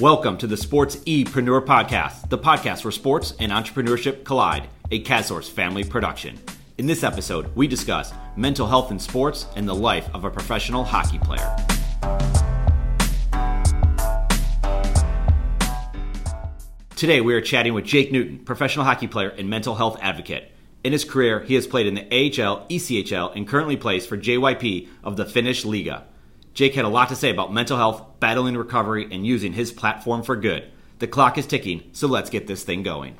Welcome to the Sports Epreneur Podcast, the podcast where sports and entrepreneurship collide, a CASOurce family production. In this episode, we discuss mental health in sports and the life of a professional hockey player. Today, we are chatting with Jake Newton, professional hockey player and mental health advocate. In his career, he has played in the AHL, ECHL, and currently plays for JYP of the Finnish Liiga. Jake had a lot to say about mental health, battling recovery, and using his platform for good. The clock is ticking, so let's get this thing going.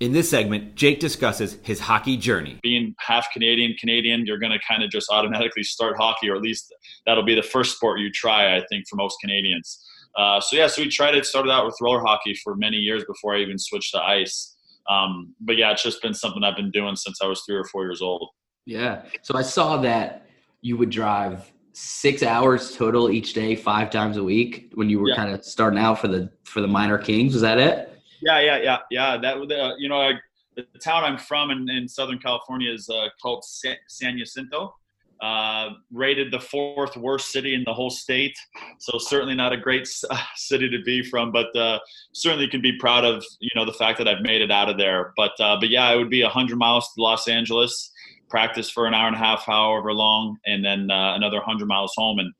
In this segment, Jake discusses his hockey journey. Being half Canadian, Canadian, you're going to kind of just automatically start hockey, or at least that'll be the first sport you try, I think, for most Canadians. Uh, so, yeah, so we tried it, started out with roller hockey for many years before I even switched to ice. Um, but yeah, it's just been something I've been doing since I was three or four years old. Yeah. So I saw that you would drive six hours total each day, five times a week when you were yeah. kind of starting out for the for the minor kings. Was that it? Yeah, yeah, yeah, yeah. That uh, you know, I, the town I'm from in, in Southern California is uh, called San Jacinto. Uh, rated the fourth worst city in the whole state, so certainly not a great uh, city to be from. But uh, certainly can be proud of you know the fact that I've made it out of there. But uh, but yeah, it would be hundred miles to Los Angeles practice for an hour and a half, however long, and then uh, another 100 miles home. And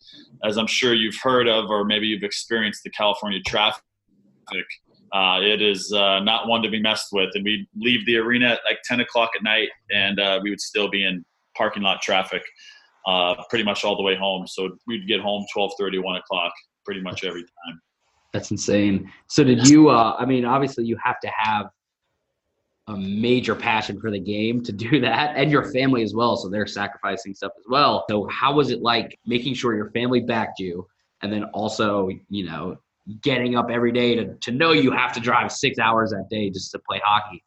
as I'm sure you've heard of, or maybe you've experienced the California traffic, uh, it is uh, not one to be messed with. And we leave the arena at like 10 o'clock at night, and uh, we would still be in parking lot traffic uh, pretty much all the way home. So we'd get home 12:30, 1 o'clock, pretty much every time. That's insane. So did you? Uh, I mean, obviously you have to have a major passion for the game to do that and your family as well. So they're sacrificing stuff as well. So how was it like making sure your family backed you and then also, you know, getting up every day to, to know you have to drive six hours that day just to play hockey?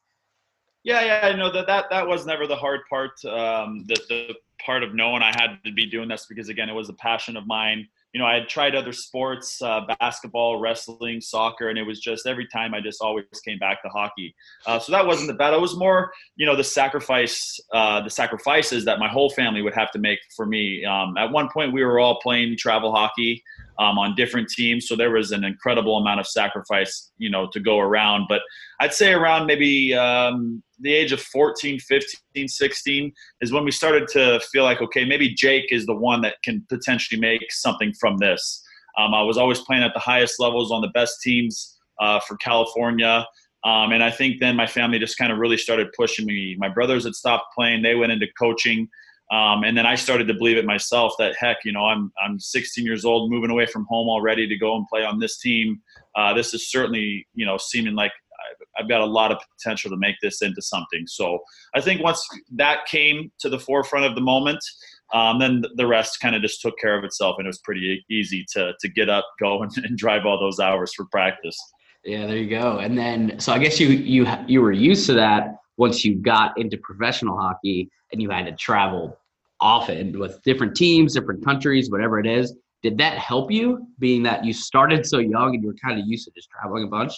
Yeah, yeah, I know that that that was never the hard part. Um, the the part of knowing I had to be doing this because again, it was a passion of mine you know, I had tried other sports, uh, basketball, wrestling, soccer, and it was just every time I just always came back to hockey. Uh, so that wasn't the bad. It was more, you know, the sacrifice, uh, the sacrifices that my whole family would have to make for me. Um, at one point, we were all playing travel hockey um, on different teams, so there was an incredible amount of sacrifice, you know, to go around. But I'd say around maybe um, the age of 14, 15, 16 is when we started to feel like, okay, maybe Jake is the one that can potentially make something from this. Um, I was always playing at the highest levels on the best teams uh, for California. Um, and I think then my family just kind of really started pushing me. My brothers had stopped playing, they went into coaching. Um, and then I started to believe it myself that heck, you know, I'm I'm 16 years old, moving away from home already to go and play on this team. Uh, this is certainly, you know, seeming like I've got a lot of potential to make this into something. So I think once that came to the forefront of the moment, um, then the rest kind of just took care of itself, and it was pretty easy to to get up, go, and, and drive all those hours for practice. Yeah, there you go. And then, so I guess you you you were used to that once you got into professional hockey, and you had to travel often with different teams, different countries, whatever it is. Did that help you, being that you started so young and you were kind of used to just traveling a bunch?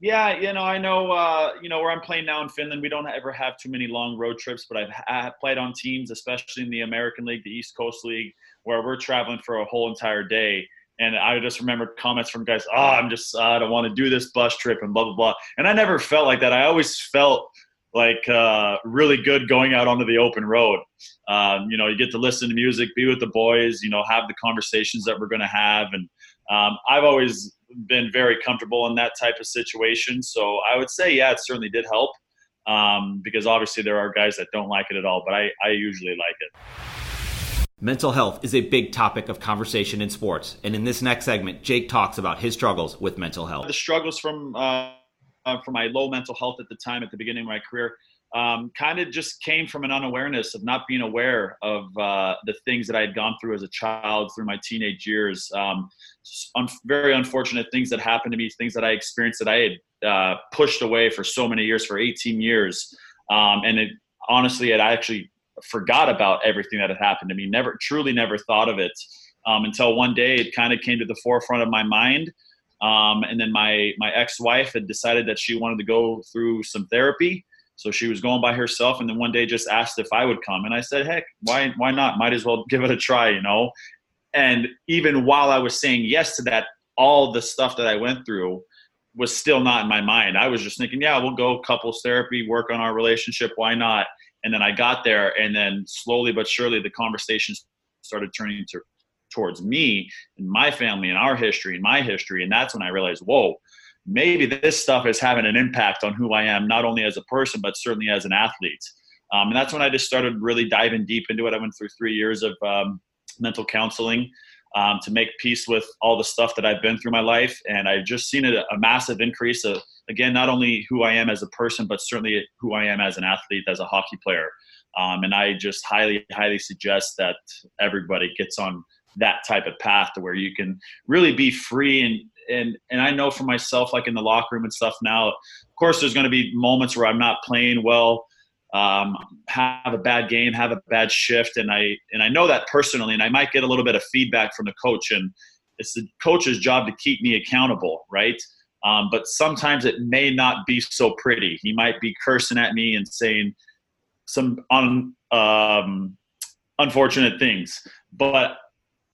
Yeah, you know, I know, uh, you know, where I'm playing now in Finland, we don't ever have too many long road trips, but I've, played on teams, especially in the American League, the East Coast League, where we're traveling for a whole entire day. And I just remember comments from guys, oh, I'm just, uh, I don't want to do this bus trip and blah, blah, blah. And I never felt like that. I always felt like uh, really good going out onto the open road. Um, you know, you get to listen to music, be with the boys, you know, have the conversations that we're going to have. And um, I've always been very comfortable in that type of situation. So I would say, yeah, it certainly did help um, because obviously there are guys that don't like it at all, but I, I usually like it. Mental health is a big topic of conversation in sports. And in this next segment, Jake talks about his struggles with mental health. The struggles from, uh, uh, from my low mental health at the time, at the beginning of my career, um, kind of just came from an unawareness of not being aware of uh, the things that I had gone through as a child through my teenage years. Um, un- very unfortunate things that happened to me, things that I experienced that I had uh, pushed away for so many years, for 18 years. Um, and it honestly, I actually forgot about everything that had happened to me. Never, truly, never thought of it um, until one day it kind of came to the forefront of my mind. Um, and then my my ex-wife had decided that she wanted to go through some therapy so she was going by herself, and then one day just asked if I would come, and I said, "Heck, why? Why not? Might as well give it a try, you know." And even while I was saying yes to that all the stuff that I went through was still not in my mind. I was just thinking, yeah, we'll go couples therapy, work on our relationship. Why not? And then I got there, and then slowly but surely, the conversations started turning to, towards me and my family and our history and my history. And that's when I realized, whoa, maybe this stuff is having an impact on who I am, not only as a person, but certainly as an athlete. Um, and that's when I just started really diving deep into it. I went through three years of um, mental counseling um, to make peace with all the stuff that I've been through my life. And I've just seen a, a massive increase of, again, not only who I am as a person, but certainly who I am as an athlete, as a hockey player. Um, and I just highly, highly suggest that everybody gets on that type of path to where you can really be free and and and I know for myself, like in the locker room and stuff now, of course, there's going to be moments where I'm not playing well, um, have a bad game, have a bad shift, and I and I know that personally, and I might get a little bit of feedback from the coach, and it's the coach's job to keep me accountable, right? Um, but sometimes it may not be so pretty. He might be cursing at me and saying some un, um, unfortunate things, but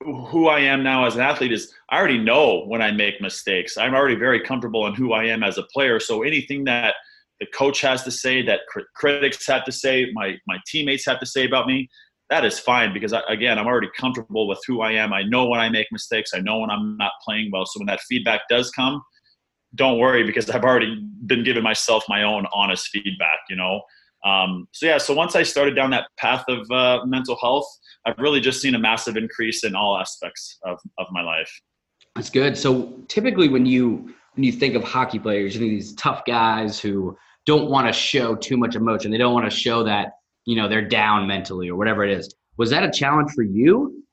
who I am now as an athlete is I already know when I make mistakes. I'm already very comfortable in who I am as a player. So anything that the coach has to say, that cr- critics have to say, my my teammates have to say about me, that is fine because I, again, I'm already comfortable with who I am. I know when I make mistakes. I know when I'm not playing well. So when that feedback does come, don't worry because I've already been giving myself my own honest feedback. You know. Um, so yeah, so once I started down that path of uh, mental health, I've really just seen a massive increase in all aspects of, of my life. That's good. So typically when you when you think of hockey players, you think these tough guys who don't want to show too much emotion. They don't want to show that, you know, they're down mentally or whatever it is. Was that a challenge for you?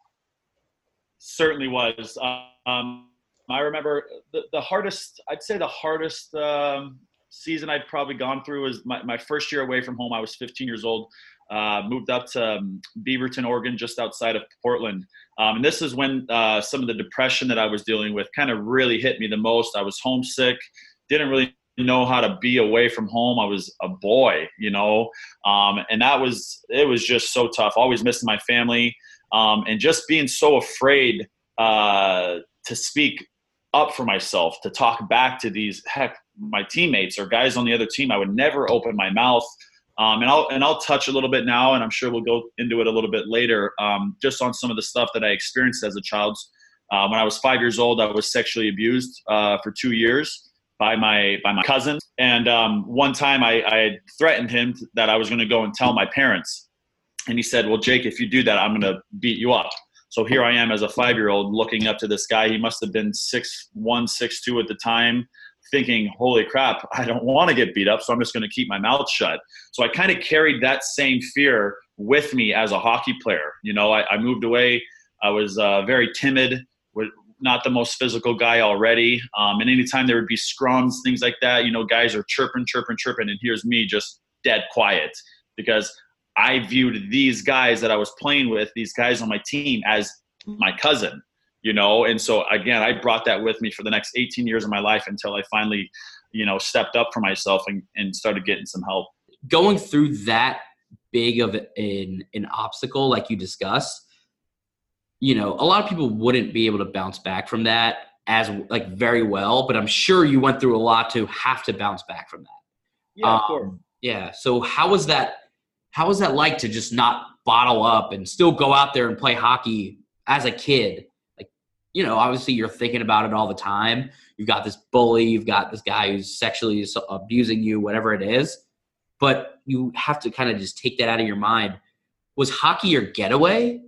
Certainly was. Um, I remember the, the hardest, I'd say the hardest um, season I've probably gone through was my, my first year away from home. I was 15 years old. Uh, moved up to um, Beaverton, Oregon, just outside of Portland. Um, and this is when uh, some of the depression that I was dealing with kind of really hit me the most. I was homesick, didn't really know how to be away from home. I was a boy, you know, um, and that was it was just so tough. Always missing my family, um, and just being so afraid uh, to speak up for myself, to talk back to these heck my teammates or guys on the other team. I would never open my mouth. Um, and I'll and I'll touch a little bit now, and I'm sure we'll go into it a little bit later, um, just on some of the stuff that I experienced as a child. Uh, when I was five years old, I was sexually abused uh, for two years by my by my cousin, and um, one time I, I threatened him that I was going to go and tell my parents, and he said, "Well, Jake, if you do that, I'm going to beat you up." So here I am as a five year old looking up to this guy. He must have been six one, six two at the time thinking, holy crap, I don't want to get beat up, so I'm just going to keep my mouth shut. So I kind of carried that same fear with me as a hockey player. You know, I, I moved away. I was uh, very timid, not the most physical guy already. Um, and anytime there would be scrums, things like that, you know, guys are chirping, chirping, chirping, and here's me just dead quiet because I viewed these guys that I was playing with, these guys on my team, as my cousin you know? And so again i brought that with me for the next 18 years of my life until i finally you know stepped up for myself and, and started getting some help. Going through that big of an, an obstacle like you discussed you know a lot of people wouldn't be able to bounce back from that as like very well but i'm sure you went through a lot to have to bounce back from that. Yeah um, of course. yeah so how was that how was that like to just not bottle up and still go out there and play hockey as a kid you know, obviously you're thinking about it all the time. You've got this bully, you've got this guy who's sexually abusing you, whatever it is. But you have to kind of just take that out of your mind. Was hockey your getaway?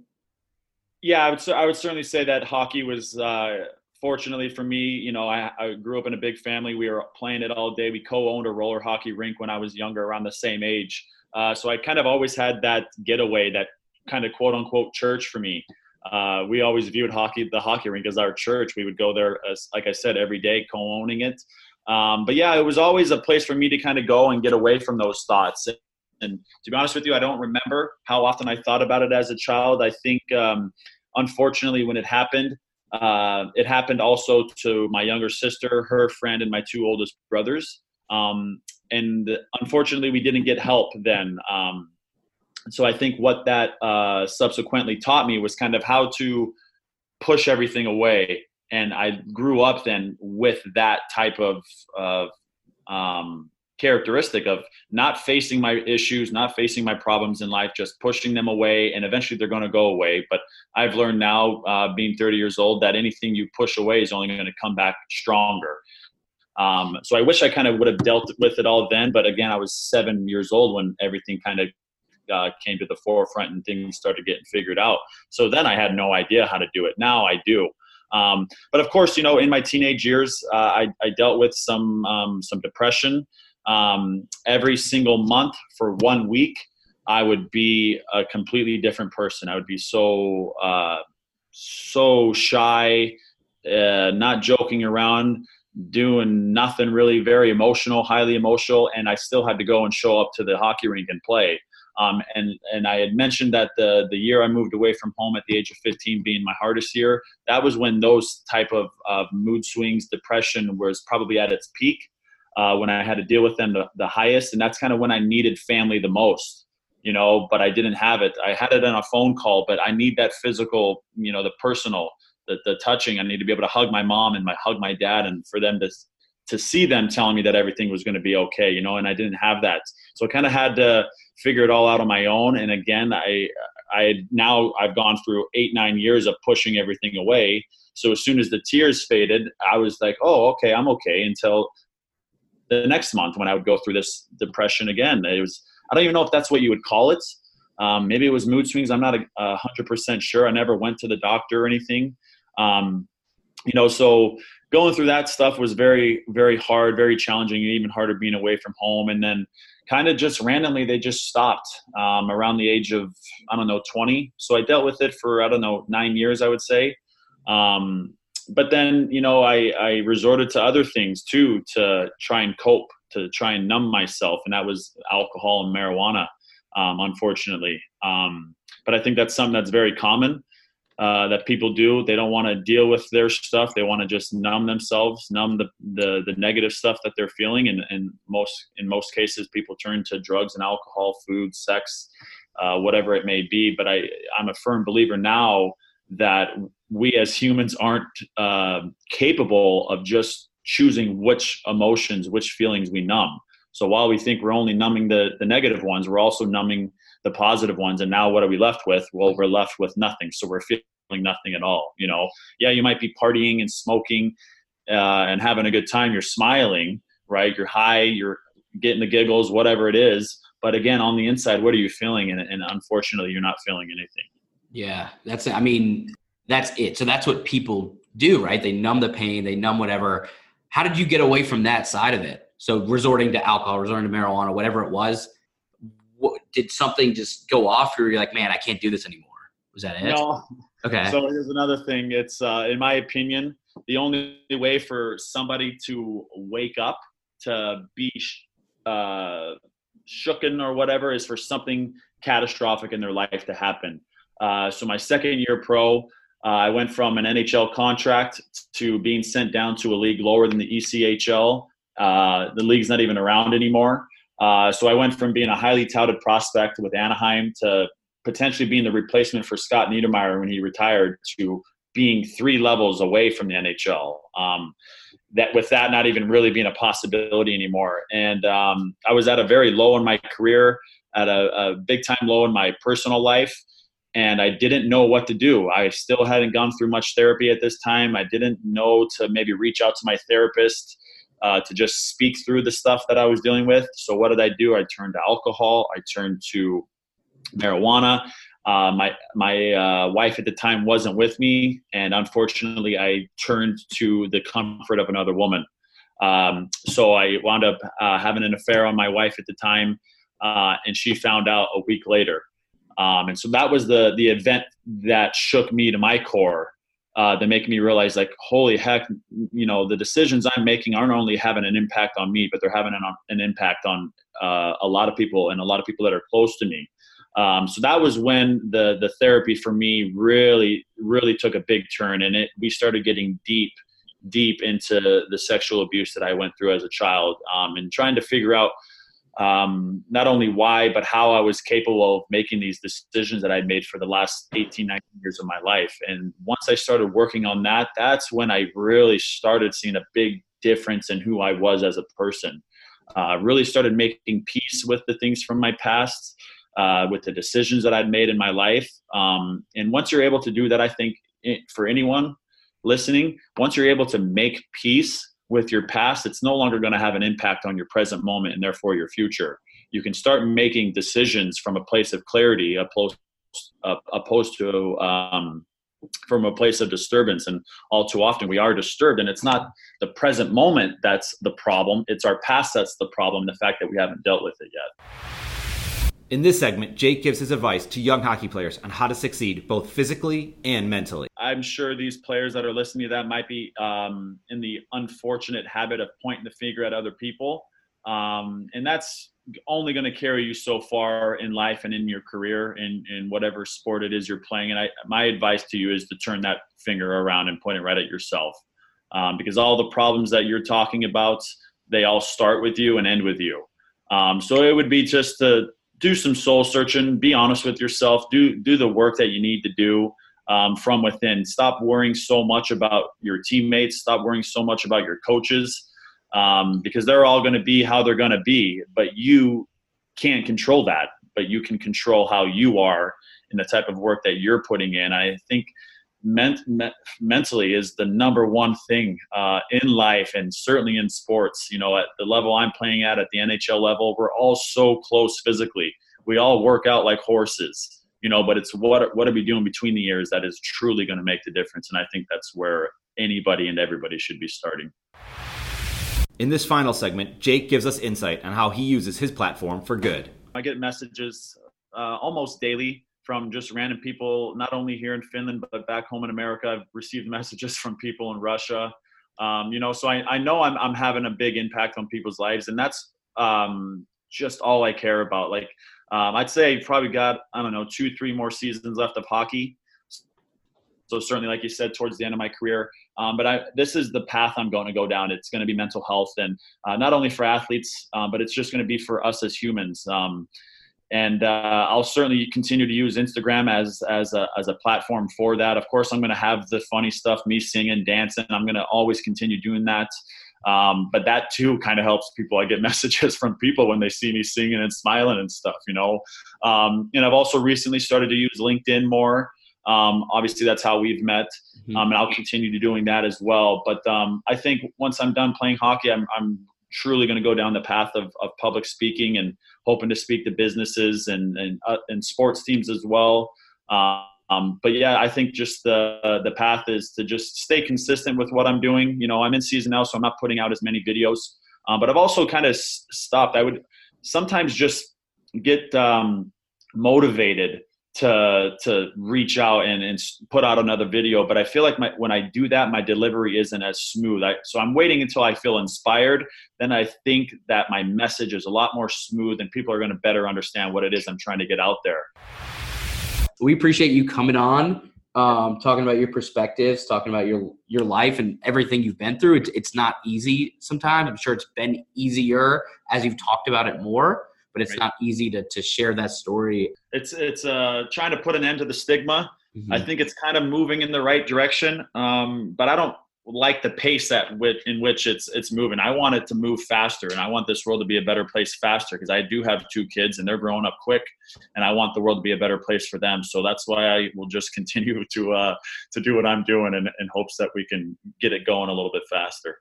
Yeah, I would. I would certainly say that hockey was. Uh, fortunately for me, you know, I, I grew up in a big family. We were playing it all day. We co-owned a roller hockey rink when I was younger, around the same age. Uh, so I kind of always had that getaway, that kind of quote unquote church for me uh, we always viewed hockey, the hockey rink, as our church. We would go there, as like I said, every day, co-owning it. Um, but yeah, it was always a place for me to kind of go and get away from those thoughts. And, to be honest with you, I don't remember how often I thought about it as a child. I think, um, unfortunately, when it happened, uh, it happened also to my younger sister, her friend, and my two oldest brothers. Um, and unfortunately, we didn't get help then. Um, so I think what that uh, subsequently taught me was kind of how to push everything away and I grew up then with that type of um, characteristic of not facing my issues, not facing my problems in life, just pushing them away, and eventually they're going to go away. But I've learned now, uh, being 30 years old, that anything you push away is only going to come back stronger. Um, so I wish I kind of would have dealt with it all then, but again, I was seven years old when everything kind of uh, came to the forefront and things started getting figured out. So then I had no idea how to do it. Now I do. Um, but of course, you know, in my teenage years, uh, I, I, dealt with some um, some depression. Um, every single month for one week, I would be a completely different person. I would be so uh, so shy, uh, not joking around, doing nothing really, very emotional, highly emotional, and I still had to go and show up to the hockey rink and play. Um, and and I had mentioned that the the year I moved away from home at the age of 15 being my hardest year, that was when those type of, of mood swings, depression was probably at its peak. Uh, when I had to deal with them the, the highest, and that's kind of when I needed family the most, you know. But I didn't have it. I had it on a phone call, but I need that physical, you know, the personal, the the touching. I need to be able to hug my mom and my hug my dad, and for them to to see them telling me that everything was going to be okay, you know. And I didn't have that, so I kind of had to figure it all out on my own. And again, I I now I've gone through eight nine years of pushing everything away. So as soon as the tears faded, I was like, oh, okay, I'm okay until the next month when I would go through this depression again. It was I don't even know if that's what you would call it. Um, maybe it was mood swings. I'm not a hundred percent sure. I never went to the doctor or anything. Um, you know, so going through that stuff was very, very hard, very challenging, and even harder being away from home. And then kind of just randomly they just stopped um, around the age of i don't know 20 so i dealt with it for i don't know nine years i would say. Um, but then you know I, I resorted to other things too to try and cope to try and numb myself and that was alcohol and marijuana um, unfortunately. Um, but i think that's something that's very common uh, that people do. They don't want to deal with their stuff. They want to just numb themselves, numb the, the, the negative stuff that they're feeling. And, and most in most cases, people turn to drugs and alcohol, food, sex, uh, whatever it may be. But I I'm a firm believer now that we as humans aren't uh, capable of just choosing which emotions, which feelings we numb. So while we think we're only numbing the, the negative ones, we're also numbing the positive ones. And now what are we left with? Well, we're left with nothing. So we're feeling nothing at all. You know, yeah, you might be partying and smoking uh, and having a good time. You're smiling, right? You're high. You're getting the giggles, whatever it is. But again, on the inside, what are you feeling? And, and unfortunately, you're not feeling anything. Yeah, that's. I mean, that's it. So that's what people do, right? They numb the pain. They numb whatever. How did you get away from that side of it? So resorting to alcohol, resorting to marijuana, whatever it was what, did something just go off or you're like, man, I can't do this anymore? Was that it? No. Okay. So here's another thing. It's, uh, in my opinion, the only way for somebody to wake up to be uh, shooken or whatever is for something catastrophic in their life to happen. Uh, so my second year pro, uh, I went from an NHL contract to being sent down to a league lower than the ECHL. Uh, the league's not even around anymore. Uh, so I went from being a highly touted prospect with Anaheim to potentially being the replacement for Scott Niedermayer when he retired to being three levels away from the NHL. Um, that with that not even really being a possibility anymore. And um, I was at a very low in my career, at a, a big time low in my personal life. And I didn't know what to do. I still hadn't gone through much therapy at this time. I didn't know to maybe reach out to my therapist uh, to just speak through the stuff that I was dealing with. So what did I do? I turned to alcohol. I turned to marijuana. Uh, my my uh, wife at the time wasn't with me, and unfortunately, I turned to the comfort of another woman. Um, so I wound up uh, having an affair on my wife at the time, uh, and she found out a week later. Um, and so that was the the event that shook me to my core uh, that make me realize like holy heck you know the decisions i'm making aren't only having an impact on me but they're having an, an impact on uh, a lot of people and a lot of people that are close to me. Um, so that was when the the therapy for me really really took a big turn and it we started getting deep deep into the sexual abuse that i went through as a child um, and trying to figure out um, not only why, but how I was capable of making these decisions that I made for the last 18, 19 years of my life. And once I started working on that, that's when I really started seeing a big difference in who I was as a person. Uh, really started making peace with the things from my past, uh, with the decisions that I'd made in my life. Um, and once you're able to do that, I think it, for anyone listening, once you're able to make peace with your past, it's no longer going to have an impact on your present moment and therefore your future. You can start making decisions from a place of clarity, opposed, opposed to um, from a place of disturbance. And all too often we are disturbed, and it's not the present moment that's the problem; it's our past that's the problem. The fact that we haven't dealt with it yet. In this segment, Jake gives his advice to young hockey players on how to succeed both physically and mentally. I'm sure these players that are listening to that might be um, in the unfortunate habit of pointing the finger at other people. Um, and that's only going to carry you so far in life and in your career in, in whatever sport it is you're playing. And I, my advice to you is to turn that finger around and point it right at yourself. Um, because all the problems that you're talking about, they all start with you and end with you. Um, so it would be just to do some soul searching, be honest with yourself, do do the work that you need to do um, from within. Stop worrying so much about your teammates. Stop worrying so much about your coaches um, because they're all going to be how they're going to be. But you can't control that. But you can control how you are and the type of work that you're putting in. I think ment- me- mentally is the number one thing uh, in life and certainly in sports. You know, at the level I'm playing at, at the NHL level, we're all so close physically. We all work out like horses, you know, but it's what, what are we doing between the years that is truly going to make the difference. And I think that's where anybody and everybody should be starting. In this final segment, Jake gives us insight on how he uses his platform for good. I get messages uh, almost daily from just random people, not only here in Finland, but back home in America. I've received messages from people in Russia. Um, you know, so I, I know I'm, I'm having a big impact on people's lives, and that's um, just all I care about. Like, um, I'd say probably got, I don't know, two, three more seasons left of hockey. So certainly, like you said, towards the end of my career. Um, but I, this is the path I'm going to go down. It's going to be mental health, and uh, not only for athletes, uh, but it's just going to be for us as humans. And uh, I'll certainly continue to use Instagram as as a as a platform for that. Of course, I'm going to have the funny stuff, me singing, dancing. I'm going to always continue doing that. Um, but that too kind of helps people. I get messages from people when they see me singing and smiling and stuff, you know. Um, and I've also recently started to use LinkedIn more. Um, obviously, that's how we've met, mm-hmm. Um, and I'll continue to doing that as well. But um, I think once I'm done playing hockey, I'm, I'm truly going to go down the path of, of public speaking and hoping to speak to businesses and and, uh, and sports teams as well. Um, but yeah, I think just the the path is to just stay consistent with what I'm doing. You know, I'm in season now, so I'm not putting out as many videos. Um, but I've also kind of stopped. I would sometimes just get um, motivated to to reach out and, and put out another video but i feel like my, when i do that my delivery isn't as smooth. I, so i'm waiting until i feel inspired. Then i think that my message is a lot more smooth and people are going to better understand what it is i'm trying to get out there. We appreciate you coming on um, talking about your perspectives talking about your your life and everything you've been through. It's, it's not easy sometimes. I'm sure it's been easier as you've talked about it more but it's right. not easy to to share that story. It's it's uh, trying to put an end to the stigma. Mm-hmm. I think it's kind of moving in the right direction, um, but I don't like the pace at which in which it's it's moving. I want it to move faster, and I want this world to be a better place faster because I do have two kids and they're growing up quick, and I want the world to be a better place for them. So that's why I will just continue to uh, to do what I'm doing in, in hopes that we can get it going a little bit faster.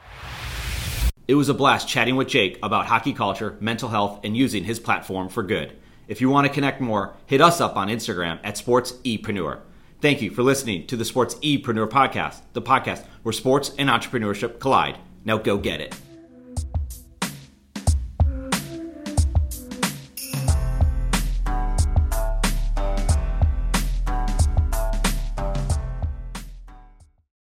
It was a blast chatting with Jake about hockey culture, mental health, and using his platform for good. If you want to connect more, hit us up on Instagram at Sports Epreneur. Thank you for listening to the SportsEpreneur podcast, the podcast where sports and entrepreneurship collide. Now go get it.